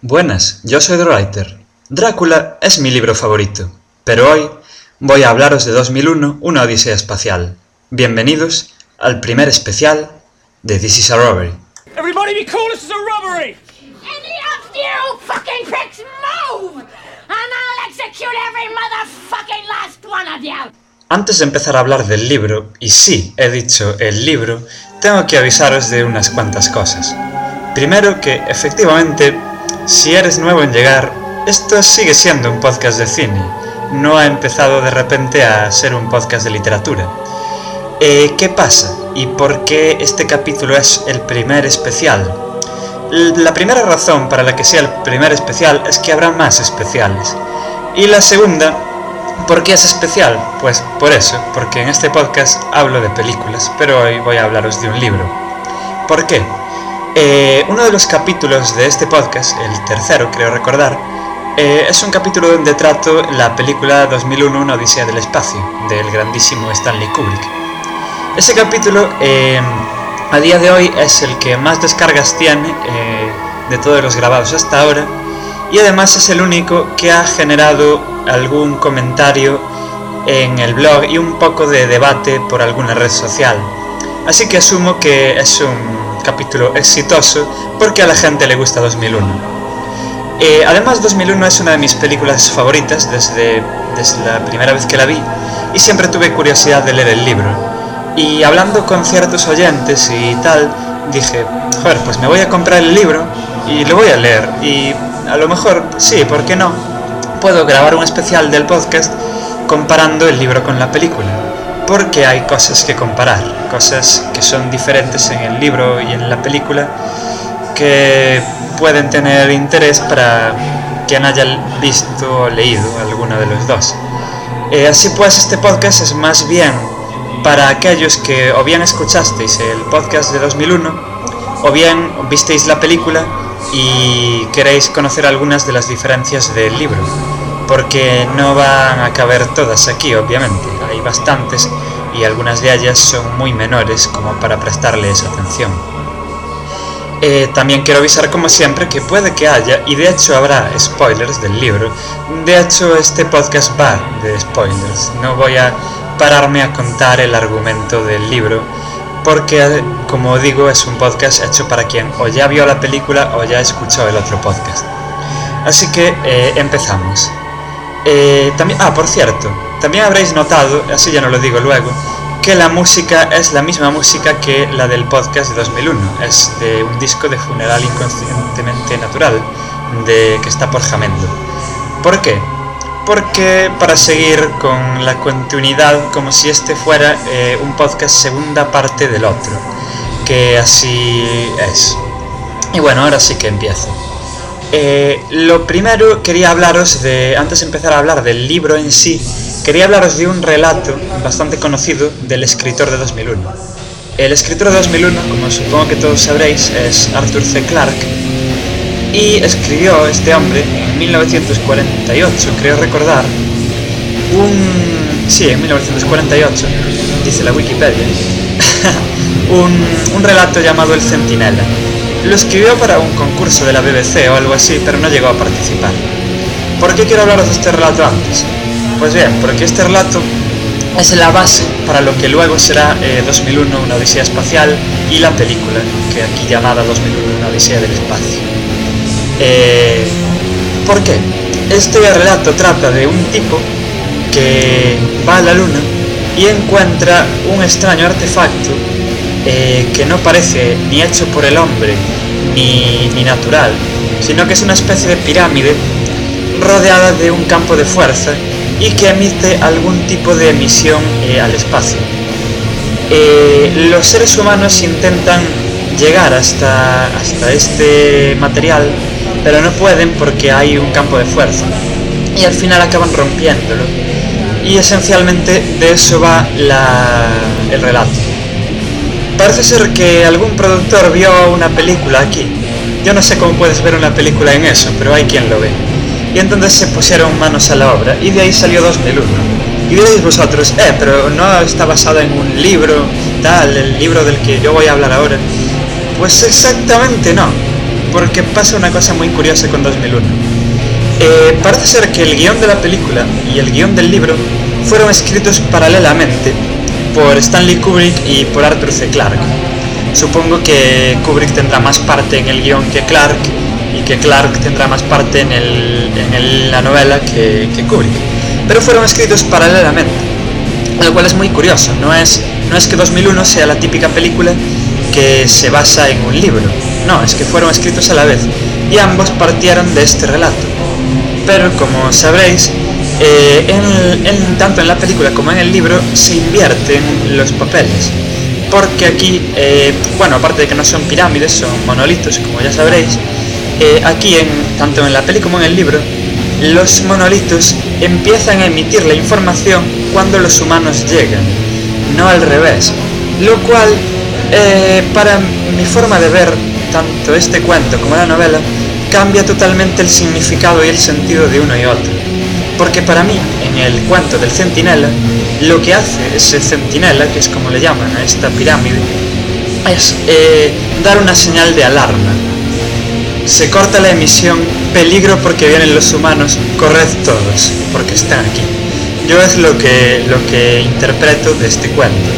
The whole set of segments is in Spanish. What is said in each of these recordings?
Buenas, yo soy The Writer. Drácula es mi libro favorito, pero hoy voy a hablaros de 2001, una odisea espacial. Bienvenidos al primer especial de This is a Robbery. Everybody be cool, this is a robbery! Any of you fucking pricks move! And I'll execute every motherfucking last one of you! Antes de empezar a hablar del libro, y sí, he dicho el libro, tengo que avisaros de unas cuantas cosas. Primero que, efectivamente, si eres nuevo en llegar, esto sigue siendo un podcast de cine. No ha empezado de repente a ser un podcast de literatura. Eh, ¿Qué pasa? ¿Y por qué este capítulo es el primer especial? La primera razón para la que sea el primer especial es que habrá más especiales. Y la segunda, ¿por qué es especial? Pues por eso, porque en este podcast hablo de películas, pero hoy voy a hablaros de un libro. ¿Por qué? Eh, uno de los capítulos de este podcast, el tercero creo recordar, eh, es un capítulo donde trato la película 2001 Una Odisea del Espacio, del grandísimo Stanley Kubrick. Ese capítulo eh, a día de hoy es el que más descargas tiene de todos los grabados hasta ahora y además es el único que ha generado algún comentario en el blog y un poco de debate por alguna red social. Así que asumo que es un capítulo exitoso porque a la gente le gusta 2001. Eh, además 2001 es una de mis películas favoritas desde, desde la primera vez que la vi y siempre tuve curiosidad de leer el libro. Y hablando con ciertos oyentes y tal, dije, joder, pues me voy a comprar el libro y lo voy a leer. Y a lo mejor, sí, ¿por qué no? Puedo grabar un especial del podcast comparando el libro con la película porque hay cosas que comparar, cosas que son diferentes en el libro y en la película que pueden tener interés para quien haya visto o leído alguno de los dos. Eh, así pues, este podcast es más bien para aquellos que o bien escuchasteis el podcast de 2001 o bien visteis la película y queréis conocer algunas de las diferencias del libro, porque no van a caber todas aquí, obviamente hay bastantes y algunas de ellas son muy menores como para prestarles atención. Eh, también quiero avisar como siempre que puede que haya, y de hecho habrá spoilers del libro, de hecho este podcast va de spoilers, no voy a pararme a contar el argumento del libro, porque como digo es un podcast hecho para quien o ya vio la película o ya escuchó el otro podcast. Así que eh, empezamos. Eh, también, ah, por cierto, también habréis notado, así ya no lo digo luego, que la música es la misma música que la del podcast de 2001. Es de un disco de Funeral Inconscientemente Natural, de que está por Jamendo. ¿Por qué? Porque para seguir con la continuidad, como si este fuera eh, un podcast segunda parte del otro, que así es. Y bueno, ahora sí que empiezo. Eh, lo primero quería hablaros de, antes de empezar a hablar del libro en sí, quería hablaros de un relato bastante conocido del escritor de 2001. El escritor de 2001, como supongo que todos sabréis, es Arthur C. Clarke y escribió este hombre en 1948, creo recordar, un... sí, en 1948, dice la Wikipedia, un, un relato llamado El Centinela. Lo escribió para un concurso de la BBC o algo así, pero no llegó a participar. ¿Por qué quiero hablaros de este relato antes? Pues bien, porque este relato es la base para lo que luego será 2001, eh, una odisea espacial, y la película, que aquí llamada 2001, una odisea del espacio. Eh, ¿Por qué? Este relato trata de un tipo que va a la luna y encuentra un extraño artefacto eh, que no parece ni hecho por el hombre ni, ni natural, sino que es una especie de pirámide rodeada de un campo de fuerza y que emite algún tipo de emisión eh, al espacio. Eh, los seres humanos intentan llegar hasta, hasta este material, pero no pueden porque hay un campo de fuerza. Y al final acaban rompiéndolo. Y esencialmente de eso va el relato. Parece ser que algún productor vio una película aquí. Yo no sé cómo puedes ver una película en eso, pero hay quien lo ve. Y entonces se pusieron manos a la obra y de ahí salió 2001. Y diréis vosotros, eh, pero no está basado en un libro, tal, el libro del que yo voy a hablar ahora. Pues exactamente no. porque pasa una cosa muy curiosa con 2001. Eh, parece ser que el guion de la película y el guion del libro fueron escritos paralelamente por Stanley Kubrick y por Arthur C. Clarke. Supongo que Kubrick tendrá más parte en el guion que Clarke y que Clarke tendrá más parte en, en la novela que, que Kubrick. Pero fueron escritos paralelamente, lo cual es muy curioso. No es, no es que 2001 sea la típica película que se basa en un libro, no, es que fueron escritos a la vez y ambos partieron de este relato. Pero como sabréis, eh, en, tanto en la película como en el libro se invierten los papeles. Porque aquí, eh, bueno, aparte de que no son pirámides, son monolitos, como ya sabréis, eh, aquí, en, tanto en la peli como en el libro, los monolitos empiezan a emitir la información cuando los humanos llegan, no al revés. Lo cual, para mi forma de ver tanto este cuento como la novela, cambia totalmente el significado y el sentido de uno y otro. Porque para mí, en el cuento del centinela, lo que hace ese centinela, que es como le llaman a esta pirámide, es eh, dar una señal de alarma. Se corta la emisión, peligro porque vienen los humanos, corred todos, porque están aquí. Yo es lo que, lo que interpreto de este cuento.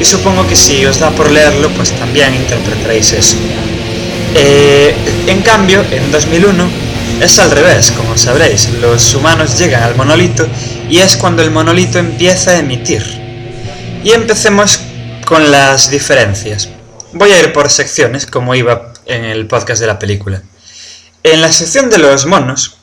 Y supongo que si os da por leerlo, pues también interpretaréis eso. Eh, en cambio, en 2001 es al revés, como sabréis. Los humanos llegan al monolito y es cuando el monolito empieza a emitir. Y empecemos con las diferencias. Voy a ir por secciones, como iba en el podcast de la película. En la sección de los monos,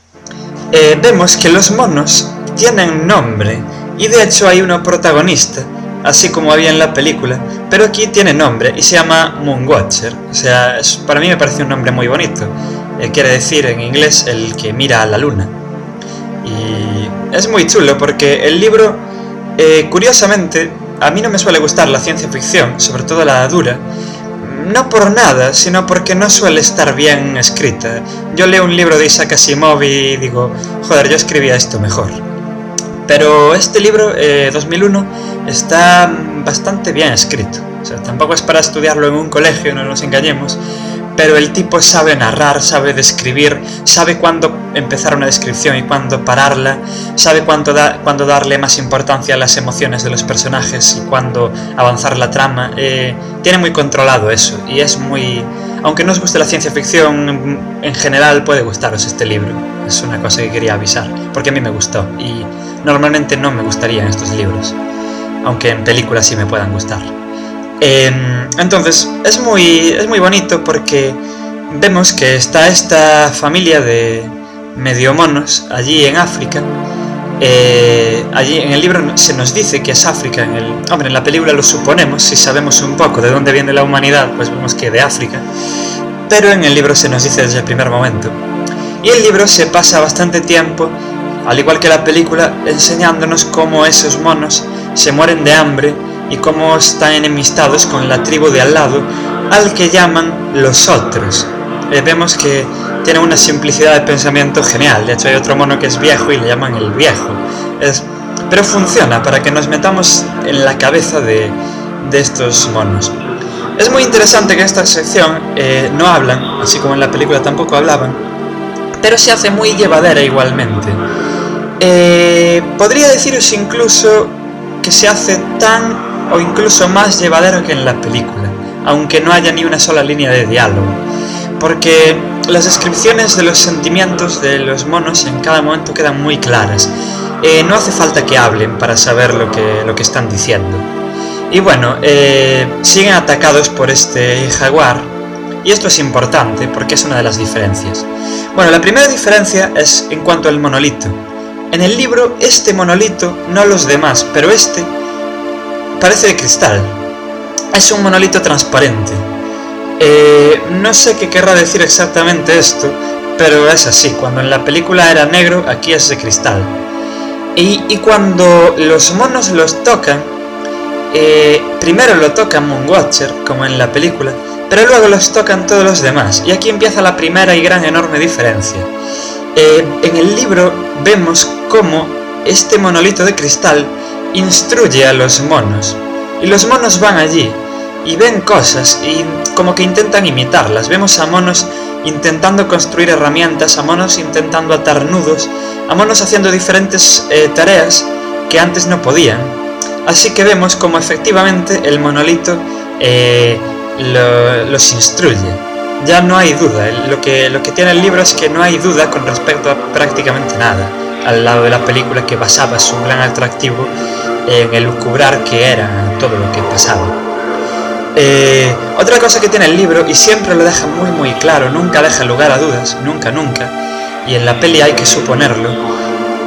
eh, vemos que los monos tienen nombre y de hecho hay uno protagonista así como había en la película, pero aquí tiene nombre y se llama Moonwatcher. O sea, para mí me parece un nombre muy bonito. Eh, quiere decir en inglés el que mira a la luna. Y es muy chulo porque el libro, eh, curiosamente, a mí no me suele gustar la ciencia ficción, sobre todo la dura. No por nada, sino porque no suele estar bien escrita. Yo leo un libro de Isaac Asimov y digo, joder, yo escribía esto mejor. Pero este libro, 2001, eh, está bastante bien escrito. O sea, tampoco es para estudiarlo en un colegio, no nos engañemos, pero el tipo sabe narrar, sabe describir, sabe cuándo empezar una descripción y cuándo pararla, sabe cuándo, da, cuándo darle más importancia a las emociones de los personajes y cuándo avanzar la trama. Eh, tiene muy controlado eso y es muy... Aunque no os guste la ciencia ficción, en general puede gustaros este libro. Es una cosa que quería avisar, porque a mí me gustó y normalmente no me gustarían estos libros aunque en películas sí me puedan gustar. Em, entonces, es muy, es muy bonito porque vemos que está esta familia de medio monos allí en África. Eh, allí en el libro se nos dice que es África, en el, hombre, en la película lo suponemos, si sabemos un poco de dónde viene la humanidad, pues vemos que de África, pero en el libro se nos dice desde el primer momento. Y el libro se pasa bastante tiempo, al igual que la película, enseñándonos cómo esos monos se mueren de hambre y cómo están enemistados con la tribu de al lado, al que llaman los otros. Eh, vemos que tiene una simplicidad de pensamiento genial, de hecho hay otro mono que es viejo y le llaman el viejo. Es, pero funciona para que nos metamos en la cabeza de, de estos monos. Es muy interesante que en esta sección eh, no hablan, así como en la película tampoco hablaban, pero se hace muy llevadera igualmente. Eh, podría deciros incluso que se hace tan o incluso más llevadero que en la película, aunque no haya ni una sola línea de diálogo, porque las descripciones de los sentimientos de los monos en cada momento quedan muy claras. Eh, no hace falta que hablen para saber lo que, lo que están diciendo. Y bueno, eh, siguen atacados por este jaguar, y esto es importante porque es una de las diferencias. Bueno, la primera diferencia es en cuanto al monolito. En el libro, este monolito, no los demás, pero este, parece de cristal. Es un monolito transparente. Eh, no sé qué querrá decir exactamente esto, pero es así. Cuando en la película era negro, aquí es de cristal. Y, cuando los monos los tocan, eh, primero lo toca Moonwatcher, como en la película, pero luego los tocan todos los demás. Y aquí empieza la primera y gran enorme diferencia. Eh, en el libro vemos cómo este monolito de cristal instruye a los monos. Y los monos van allí y ven cosas y como que intentan imitarlas. Vemos a monos intentando construir herramientas, a monos intentando atar nudos, a monos haciendo diferentes eh, tareas que antes no podían. Así que vemos como efectivamente el monolito eh, los instruye. Ya no hay duda, lo que, lo que tiene el libro es que no hay duda con respecto a prácticamente nada, al lado de la película que basaba su gran atractivo en el lucubrar que era todo lo que pasaba. Eh, otra cosa que tiene el libro, y siempre lo deja muy muy claro, nunca deja lugar a dudas, nunca, nunca, y en la peli hay que suponerlo,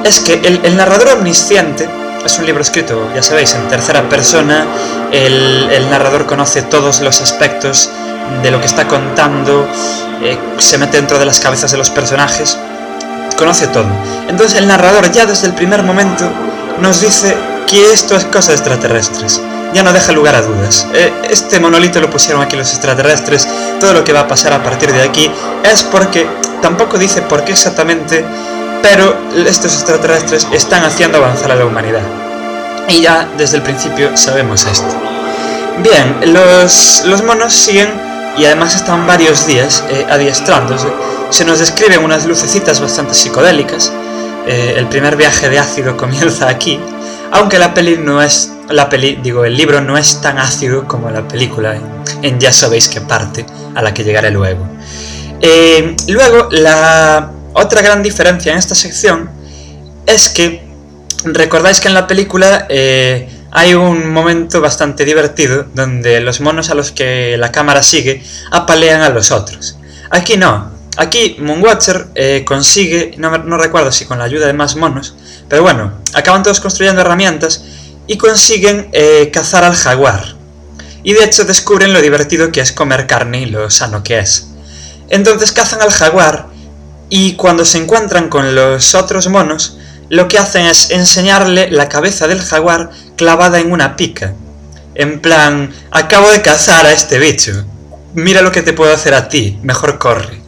es que el, narrador omnisciente, es un libro escrito, ya sabéis, en tercera persona, el, el narrador conoce todos los aspectos de lo que está contando, eh, se mete dentro de las cabezas de los personajes, conoce todo. Entonces el narrador ya desde el primer momento nos dice que esto es cosa de extraterrestres. Ya no deja lugar a dudas. Eh, este monolito lo pusieron aquí los extraterrestres. Todo lo que va a pasar a partir de aquí es porque tampoco dice por qué exactamente, pero estos extraterrestres están haciendo avanzar a la humanidad. Y ya desde el principio sabemos esto. Bien, los, los monos siguen y además están varios días eh, adiestrándose. Se nos describen unas lucecitas bastante psicodélicas. Eh, el primer viaje de ácido comienza aquí, aunque la peli no es la digo, el libro no es tan ácido como la película en, Ya sabéis qué parte, a la que llegaré luego. Eh, luego, la otra gran diferencia en esta sección es que recordáis que en la película hay un momento bastante divertido donde los monos a los que la cámara sigue apalean a los otros. Aquí no. Aquí Moonwatcher eh, consigue, no, recuerdo si con la ayuda de más monos, pero bueno, acaban todos construyendo herramientas y consiguen eh, cazar al jaguar. Y de hecho descubren lo divertido que es comer carne y lo sano que es. Entonces cazan al jaguar y cuando se encuentran con los otros monos, lo que hacen es enseñarle la cabeza del jaguar clavada en una pica. En plan, acabo de cazar a este bicho. Mira lo que te puedo hacer a ti, mejor corre.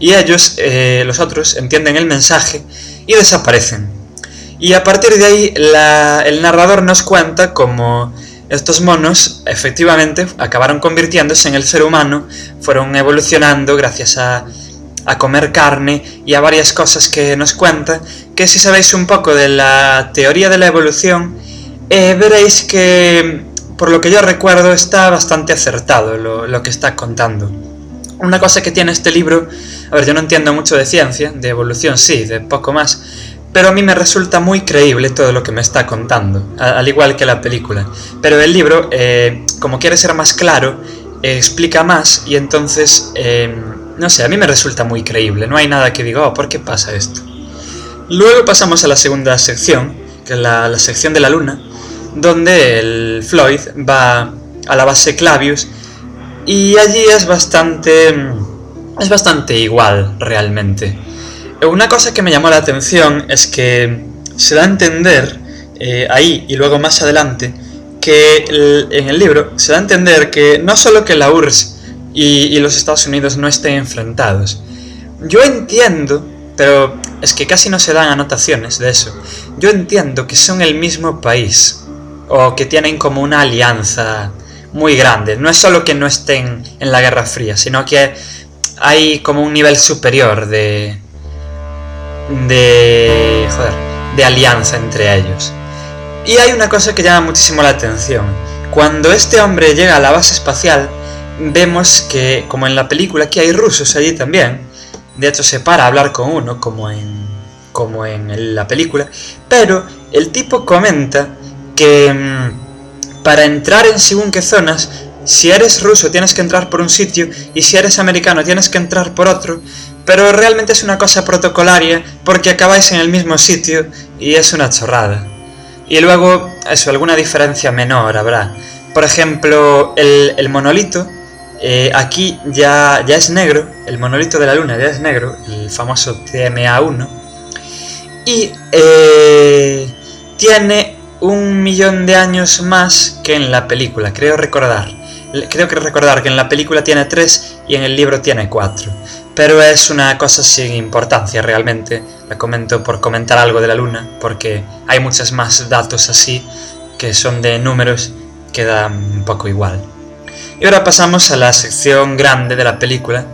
Y ellos, eh, los otros, entienden el mensaje y desaparecen. Y a partir de ahí, el narrador nos cuenta cómo estos monos efectivamente acabaron convirtiéndose en el ser humano, fueron evolucionando gracias a a comer carne y a varias cosas que nos cuenta, que si sabéis un poco de la teoría de la evolución, eh, veréis que, por lo que yo recuerdo, está bastante acertado lo, que está contando. Una cosa que tiene este libro, a ver, yo no entiendo mucho de ciencia, de evolución sí, de poco más, pero a mí me resulta muy creíble todo lo que me está contando, al igual que la película. Pero el libro, eh, como quiere ser más claro, explica más y entonces em, no sé, a mí me resulta muy creíble, no hay nada que diga, oh, ¿por qué pasa esto? Luego pasamos a la segunda sección, que es la, sección de la luna, donde el Floyd va a la base Clavius y allí es bastante es bastante igual realmente. Una cosa que me llamó la atención es que se da a entender eh, ahí y luego más adelante que en el libro se da a entender que no solo que la URSS y, los Estados Unidos no estén enfrentados. Yo entiendo, pero es que casi no se dan anotaciones de eso. Yo entiendo que son el mismo país o que tienen como una alianza muy grande. No es solo que no estén en la Guerra Fría, sino que hay como un nivel superior de de joder, de alianza entre ellos. Y hay una cosa que llama muchísimo la atención. Cuando este hombre llega a la base espacial, vemos que, como en la película, que hay rusos allí también. De hecho, se para a hablar con uno, como en, como en la película. Pero el tipo comenta que mm, para entrar en según qué zonas, si eres ruso tienes que entrar por un sitio y si eres americano tienes que entrar por otro. Pero realmente es una cosa protocolaria porque acabáis en el mismo sitio y es una chorrada. Y luego, eso, alguna diferencia menor habrá. Por ejemplo, el, monolito eh, aquí ya, ya es negro, el monolito de la luna ya es negro, el famoso TMA1, y eh, tiene un millón de años más que en la película, creo recordar. Creo que recordar que en la película tiene 3 y en el libro tiene 4. Pero es una cosa sin importancia realmente. La comento por comentar algo de la luna, porque hay muchos más datos así que son de números que dan un poco igual. Y ahora pasamos a la sección grande de la película,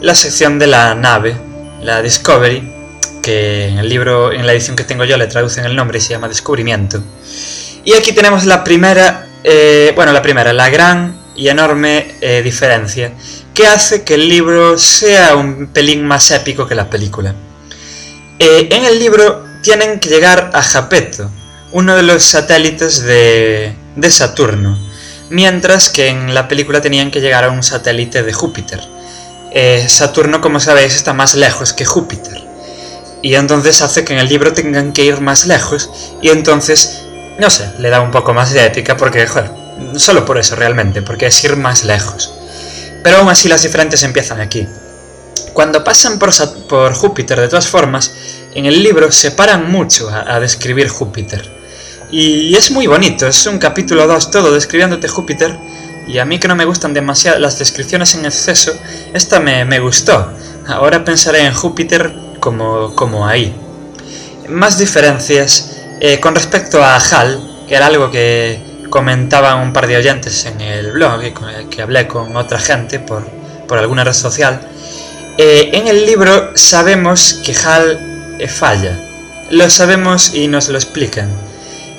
la sección de la nave, la Discovery, que en el libro, en la edición que tengo yo, le traducen el nombre y se llama Descubrimiento. Y aquí tenemos la primera, eh, bueno, la primera, la gran y enorme eh, diferencia que hace que el libro sea un pelín más épico que la película. Eh, en el libro tienen que llegar a Japeto, uno de los satélites de, de Saturno, mientras que en la película tenían que llegar a un satélite de Júpiter. Eh, Saturno, como sabéis, está más lejos que Júpiter. Y entonces hace que en el libro tengan que ir más lejos. Y entonces, no sé, le da un poco más de épica porque, joder, solo por eso realmente, porque es ir más lejos. Pero aún así las diferentes empiezan aquí. Cuando pasan por, por Júpiter, de todas formas, en el libro se paran mucho a describir Júpiter. Y es muy bonito, es un capítulo 2 todo describiéndote Júpiter. Y a mí que no me gustan demasiado las descripciones en exceso, esta me, gustó. Ahora pensaré en Júpiter como, como ahí. Más diferencias eh, con respecto a Hal, que era algo que comentaban un par de oyentes en el blog, que hablé con otra gente por, alguna red social. Eh, en el libro sabemos que Hal eh, falla. Lo sabemos y nos lo explican.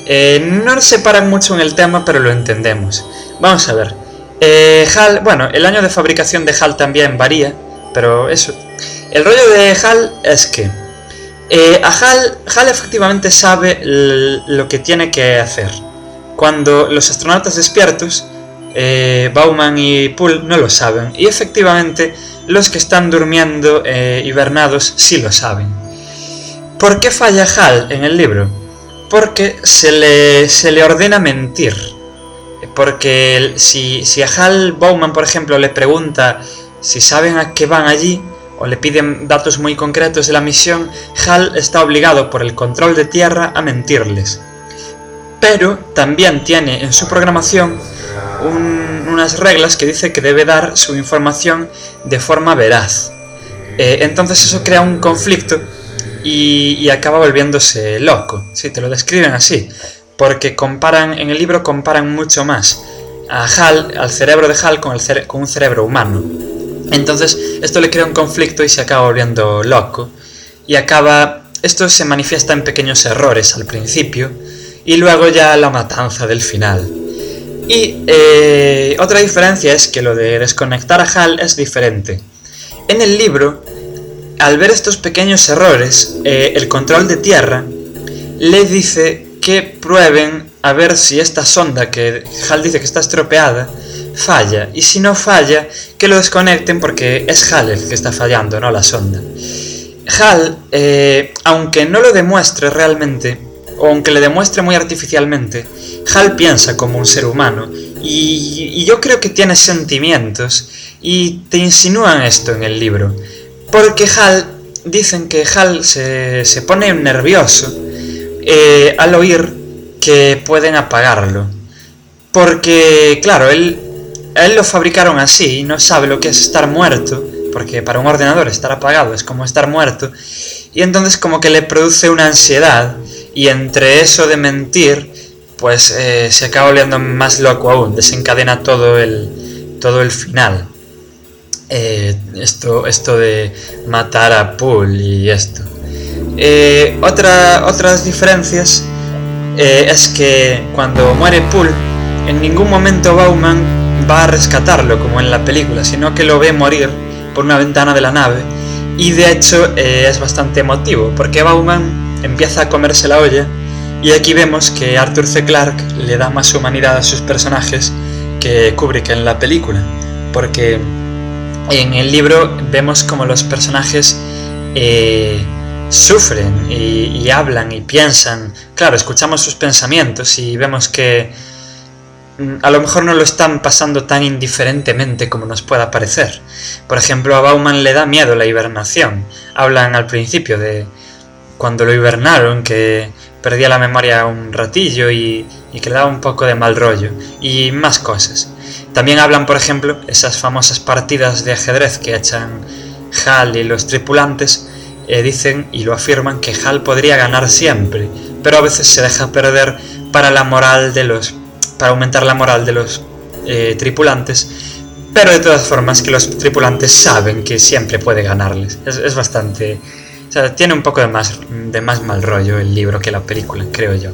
Eh, no se paran mucho en el tema, pero lo entendemos. Vamos a ver. HAL, bueno, el año de fabricación de HAL también varía, pero eso. El rollo de HAL es que a HAL, HAL efectivamente sabe lo que tiene que hacer. Cuando los astronautas despiertos, Bauman y Poole no lo saben. Y efectivamente, los que están durmiendo hibernados sí lo saben. ¿Por qué falla HAL en el libro? porque se le, se le ordena mentir. Porque si, si a Hal Bowman, por ejemplo, le pregunta si saben a qué van allí, o le piden datos muy concretos de la misión, Hal está obligado por el control de tierra a mentirles. Pero también tiene en su programación unas reglas que dice que debe dar su información de forma veraz. Eh, entonces eso crea un conflicto y, acaba volviéndose loco. Sí, te lo describen así. Porque comparan, en el libro comparan mucho más a Hal, al cerebro de Hal con, el con un cerebro humano. Entonces, esto le crea un conflicto y se acaba volviendo loco. Y acaba. Esto se manifiesta en pequeños errores al principio. Y luego ya la matanza del final. Y eh, otra diferencia es que lo de desconectar a Hal es diferente. En el libro, al ver estos pequeños errores, eh, el control de tierra le dice que prueben a ver si esta sonda que Hal dice que está estropeada falla. Y si no falla, que lo desconecten porque es Hal el que está fallando, no la sonda. Hal, eh, aunque no lo demuestre realmente, aunque le demuestre muy artificialmente, Hal piensa como un ser humano. Y, y yo creo que tiene sentimientos. Y te insinúan esto en el libro. Porque Hal, dicen que Hal se, pone nervioso eh, al oír que pueden apagarlo. Porque, claro, él, él lo fabricaron así y no sabe lo que es estar muerto, porque para un ordenador estar apagado es como estar muerto, y entonces como que le produce una ansiedad, y entre eso de mentir, pues eh, se acaba volviendo más loco aún, desencadena todo el, todo el final. Eh, esto, esto de matar a Pool y esto. Eh, otra, otras diferencias eh, es que cuando muere Pool, en ningún momento Bauman va a rescatarlo como en la película, sino que lo ve morir por una ventana de la nave. Y de hecho es bastante emotivo, porque Bauman empieza a comerse la olla y aquí vemos que Arthur C. Clarke le da más humanidad a sus personajes que Kubrick en la película, porque en el libro vemos como los personajes eh, sufren y, hablan y piensan. Claro, escuchamos sus pensamientos y vemos que mm, a lo mejor no lo están pasando tan indiferentemente como nos pueda parecer. Por ejemplo, a Bauman le da miedo la hibernación. Hablan al principio de cuando lo hibernaron, que perdía la memoria un ratillo y, y que daba un poco de mal rollo. Y más cosas. También hablan, por ejemplo, esas famosas partidas de ajedrez que echan Hal y los tripulantes, eh, dicen y lo afirman que Hal podría ganar siempre, pero a veces se deja perder para la moral de los. para aumentar la moral de los eh, tripulantes, pero de todas formas que los tripulantes saben que siempre puede ganarles. Es, bastante... O sea, tiene un poco de más, de más mal rollo el libro que la película, creo yo.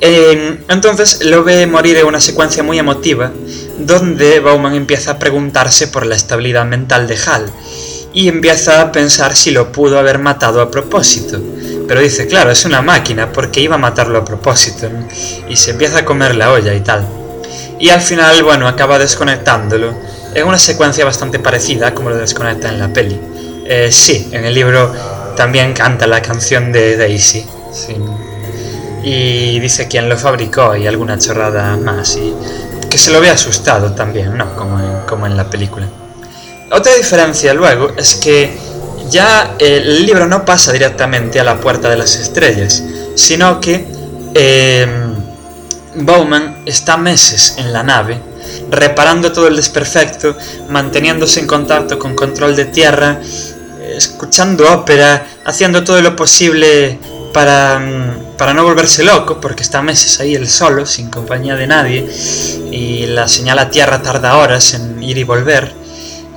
Em, entonces lo ve morir en una secuencia muy emotiva, donde Bauman empieza a preguntarse por la estabilidad mental de Hal y empieza a pensar si lo pudo haber matado a propósito. Pero dice, claro, es una máquina, porque iba a matarlo a propósito. Y se empieza a comer la olla y tal. Y al final, bueno, acaba desconectándolo. En una secuencia bastante parecida como lo desconecta en la peli. Eh, sí, en el libro también canta la canción de Daisy. Y dice quién lo fabricó y alguna chorrada más. Y que se lo ve asustado también, ¿no? Como como en la película. Otra diferencia luego es que ya el libro no pasa directamente a la puerta de las estrellas, sino que em, Bowman está meses en la nave, reparando todo el desperfecto, manteniéndose en contacto con control de tierra, escuchando ópera, haciendo todo lo posible para, mm, para no volverse loco, porque está meses ahí él solo, sin compañía de nadie, y la señal a tierra tarda horas en ir y volver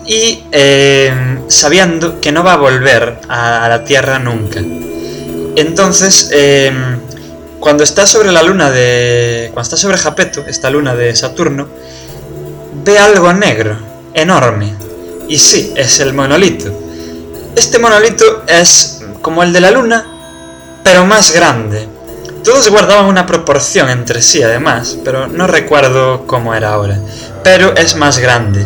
y eh, sabiendo que no va a volver a, la Tierra nunca. Entonces, eh, cuando está sobre la luna de... cuando está sobre Japeto, esta luna de Saturno, ve algo negro, enorme. Y sí, es el monolito. Este monolito es como el de la luna, pero más grande. Todos guardaban una proporción entre sí, además, pero no recuerdo cómo era ahora. Pero es más grande.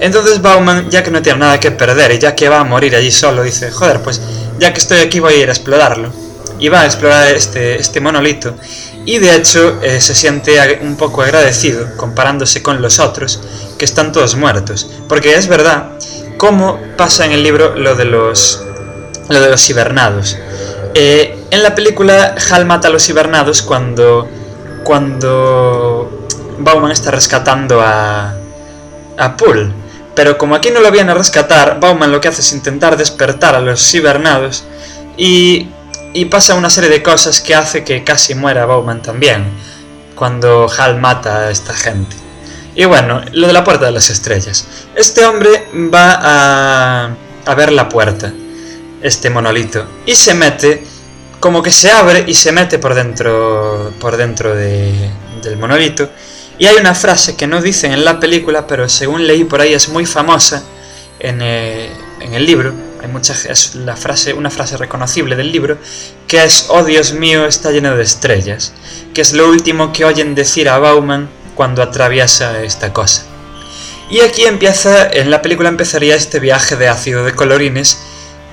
Entonces Bauman, ya que no tiene nada que perder y ya que va a morir allí solo, dice, joder, pues ya que estoy aquí voy a ir a explorarlo. Y va a explorar este, este monolito. Y de hecho eh, se siente un poco agradecido comparándose con los otros, que están todos muertos. Porque es verdad, cómo pasa en el libro lo de los, lo de los hibernados. Eh, en la película Hal mata a los hibernados cuando, cuando Bauman está rescatando a, a Poole pero como aquí no lo vienen a rescatar, Bauman lo que hace es intentar despertar a los hibernados y, y pasa una serie de cosas que hace que casi muera Bauman también, cuando Hal mata a esta gente. Y bueno, lo de la puerta de las estrellas. Este hombre va a, a ver la puerta, este monolito, y se mete, como que se abre y se mete por dentro, por dentro de, del monolito, y hay una frase que no dicen en la película, pero según leí por ahí es muy famosa en, eh, el libro. Hay mucha, es la frase, una frase reconocible del libro, que es, oh Dios mío, está lleno de estrellas, que es lo último que oyen decir a Bauman cuando atraviesa esta cosa. Y aquí empieza, en la película empezaría este viaje de ácido de colorines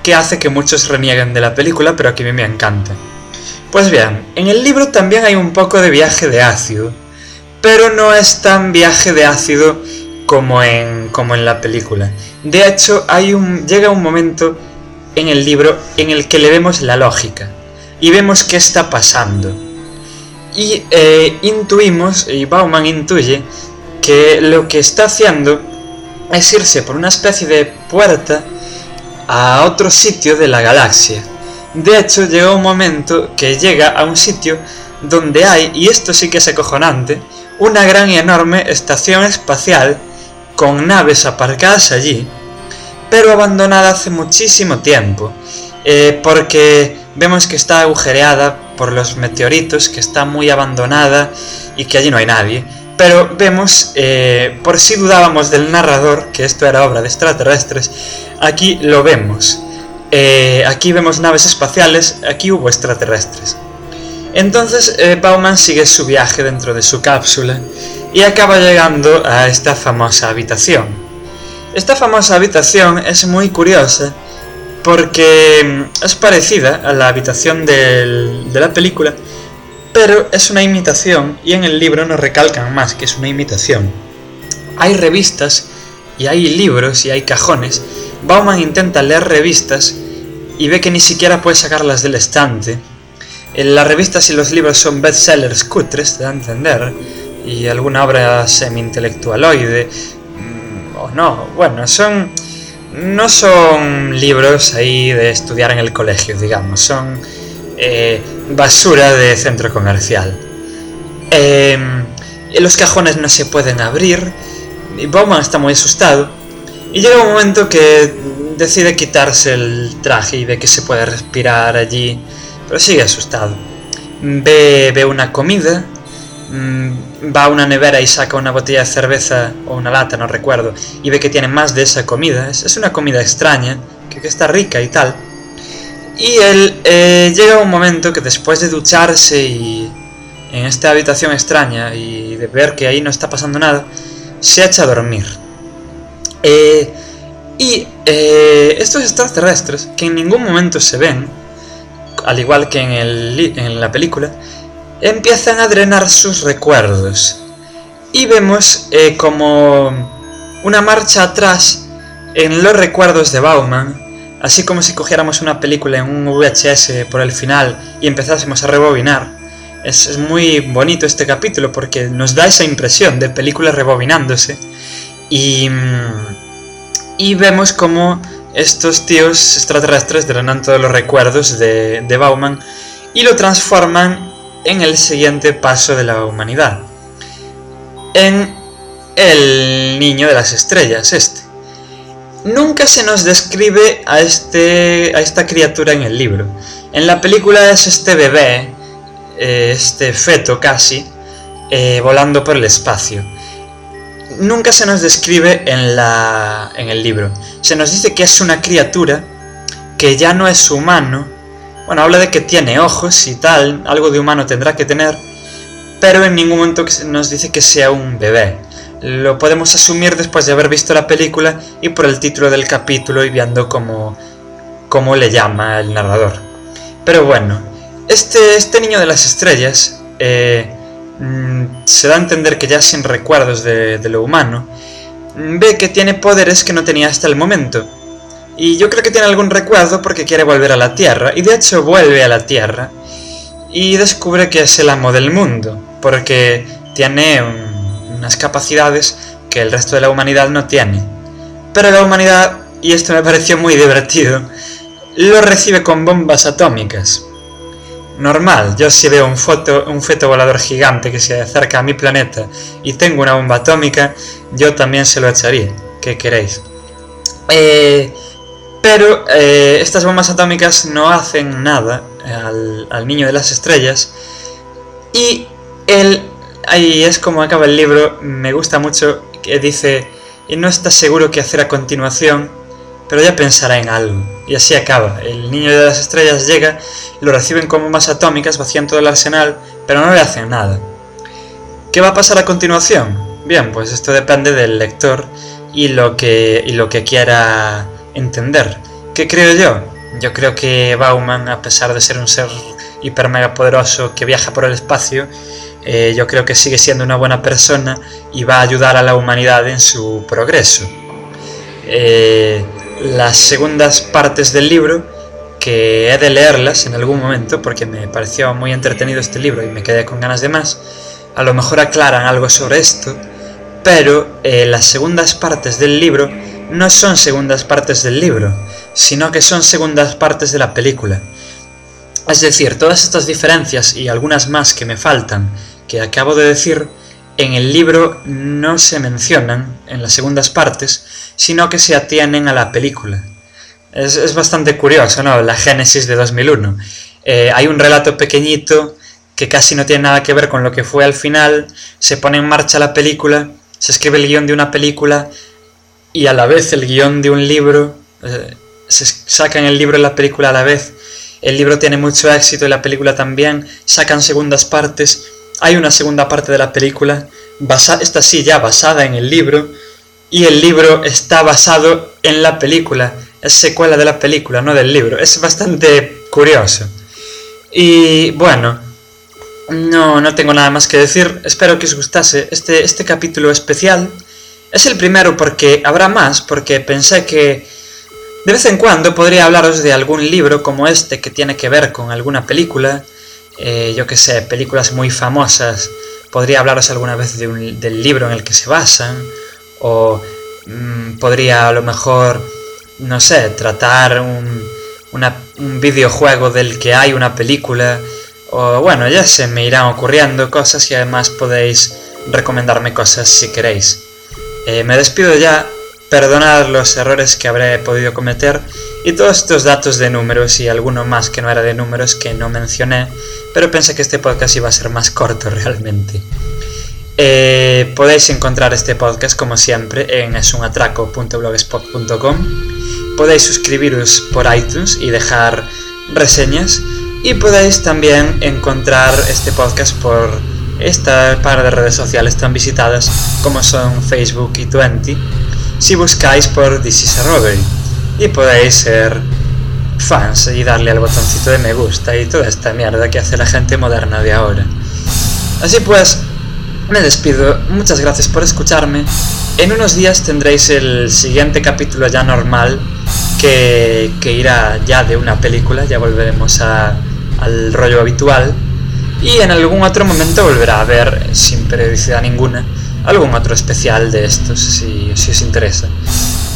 que hace que muchos renieguen de la película, pero que a mí me encanta. Pues bien, en el libro también hay un poco de viaje de ácido, pero no es tan viaje de ácido como en, como en la película. De hecho, hay un, llega un momento en el libro en el que le vemos la lógica y vemos qué está pasando. Y eh, intuimos, y Bauman intuye, que lo que está haciendo es irse por una especie de puerta a otro sitio de la galaxia. De hecho, llega un momento que llega a un sitio donde hay, y esto sí que es acojonante, una gran y enorme estación espacial con naves aparcadas allí, pero abandonada hace muchísimo tiempo, eh, porque vemos que está agujereada por los meteoritos, que está muy abandonada y que allí no hay nadie. Pero vemos, eh, por si dudábamos del narrador, que esto era obra de extraterrestres, aquí lo vemos. Eh, aquí vemos naves espaciales, aquí hubo extraterrestres. Entonces eh, Bauman sigue su viaje dentro de su cápsula y acaba llegando a esta famosa habitación. Esta famosa habitación es muy curiosa porque mm, es parecida a la habitación de la película, pero es una imitación y en el libro nos recalcan más que es una imitación. Hay revistas y hay libros y hay cajones. Bauman intenta leer revistas y ve que ni siquiera puede sacarlas del estante las revistas y los libros son bestsellers cutres, te da a entender, y alguna obra semi-intelectualoide, mm, o no, bueno, son... No son libros ahí de estudiar en el colegio, digamos, son eh, basura de centro comercial. Em, los cajones no se pueden abrir, y Bowman está muy asustado y llega un momento que decide quitarse el traje y ve que se puede respirar allí, pero sigue asustado. Ve, ve una comida, mm, va a una nevera y saca una botella de cerveza o una lata, no recuerdo, y ve que tiene más de esa comida. Es, una comida extraña, que, está rica y tal. Y él eh, llega un momento que después de ducharse y en esta habitación extraña y de ver que ahí no está pasando nada, se echa a dormir. Eh, y eh, estos extraterrestres, que en ningún momento se ven, al igual que en, en la película, empiezan a drenar sus recuerdos. Y vemos como una marcha atrás en los recuerdos de Bauman, así como si cogiéramos una película en un VHS por el final y empezásemos a rebobinar. Es, muy bonito este capítulo porque nos da esa impresión de película rebobinándose y, y vemos como estos tíos extraterrestres drenan todos los recuerdos de, de Bauman y lo transforman en el siguiente paso de la humanidad. En el niño de las estrellas, este nunca se nos describe a, este, a esta criatura en el libro. En la película es este bebé, eh, este feto casi, eh, volando por el espacio. Nunca se nos describe en, la, en el libro. Se nos dice que es una criatura que ya no es humano. Bueno, habla de que tiene ojos y tal, algo de humano tendrá que tener, pero en ningún momento nos dice que sea un bebé lo podemos asumir después de haber visto la película y por el título del capítulo y viendo cómo, cómo le llama el narrador. Pero bueno, este, este niño de las estrellas eh, mm, se da a entender que ya sin recuerdos de, de lo humano, ve que tiene poderes que no tenía hasta el momento. Y yo creo que tiene algún recuerdo porque quiere volver a la Tierra, y de hecho vuelve a la Tierra, y descubre que es el amo del mundo, porque tiene un, unas capacidades que el resto de la humanidad no tiene. Pero la humanidad, y esto me pareció muy divertido, lo recibe con bombas atómicas. Normal, yo si veo un, foto, un feto volador gigante que se acerca a mi planeta y tengo una bomba atómica, yo también se lo echaría. ¿Qué queréis? Eh, pero eh, estas bombas atómicas no hacen nada al, niño de las estrellas y él Ahí es como acaba el libro, me gusta mucho que dice, y no está seguro qué hacer a continuación, pero ya pensará en algo. Y así acaba. El niño de las estrellas llega, lo reciben como más atómicas, vacían todo el arsenal, pero no le hacen nada. ¿Qué va a pasar a continuación? Bien, pues esto depende del lector y lo que, y lo que quiera entender. ¿Qué creo yo? Yo creo que Bauman, a pesar de ser un ser hiper mega poderoso que viaja por el espacio, eh, yo creo que sigue siendo una buena persona y va a ayudar a la humanidad en su progreso. Eh, las segundas partes del libro, que he de leerlas en algún momento porque me pareció muy entretenido este libro y me quedé con ganas de más, a lo mejor aclaran algo sobre esto, pero eh, las segundas partes del libro no son segundas partes del libro, sino que son segundas partes de la película. Es decir, todas estas diferencias y algunas más que me faltan que acabo de decir en el libro no se mencionan en las segundas partes, sino que se atienen a la película. Es, bastante curioso, ¿no? La Génesis de 2001. Eh, hay un relato pequeñito que casi no tiene nada que ver con lo que fue al final, se pone en marcha la película, se escribe el guion de una película y a la vez el guion de un libro, eh, se sacan el libro y la película a la vez, el libro tiene mucho éxito y la película también, sacan segundas partes hay una segunda parte de la película, esta sí ya basada en el libro, y el libro está basado en la película, es secuela de la película, no del libro. Es bastante curioso. Y bueno, no, no tengo nada más que decir. Espero que os gustase este, este capítulo especial. Es el primero porque habrá más, porque pensé que de vez en cuando podría hablaros de algún libro como este que tiene que ver con alguna película. Eh, yo que sé, películas muy famosas, podría hablaros alguna vez del libro en el que se basan, o mm, podría a lo mejor, no sé, tratar un, un videojuego del que hay una película, o bueno, ya se me irán ocurriendo cosas y además podéis recomendarme cosas si queréis. Eh, me despido ya, perdonad los errores que habré podido cometer y todos estos datos de números y alguno más que no era de números que no mencioné, pero pensé que este podcast iba a ser más corto realmente. Eh, podéis encontrar este podcast como siempre en esunatraco.blogspot.com. Podéis suscribiros por iTunes y dejar reseñas. Y podéis también encontrar este podcast por esta par de redes sociales tan visitadas como son Facebook y Twenty si buscáis por This is a Robbery. Y podéis ser fans y darle al botoncito de me gusta y toda esta mierda que hace la gente moderna de ahora. Así pues, me despido, muchas gracias por escucharme. En unos días tendréis el siguiente capítulo ya normal que, irá ya de una película, ya volveremos al rollo habitual. Y en algún otro momento volverá a haber, sin periodicidad ninguna, algún otro especial de estos, si, os interesa.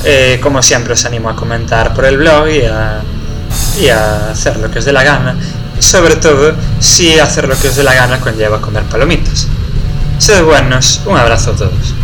Eh, como siempre os animo a comentar por el blog y a, hacer lo que os dé la gana. Sobre todo, si hacer lo que os dé la gana conlleva comer palomitas. Sed buenos, un abrazo a todos.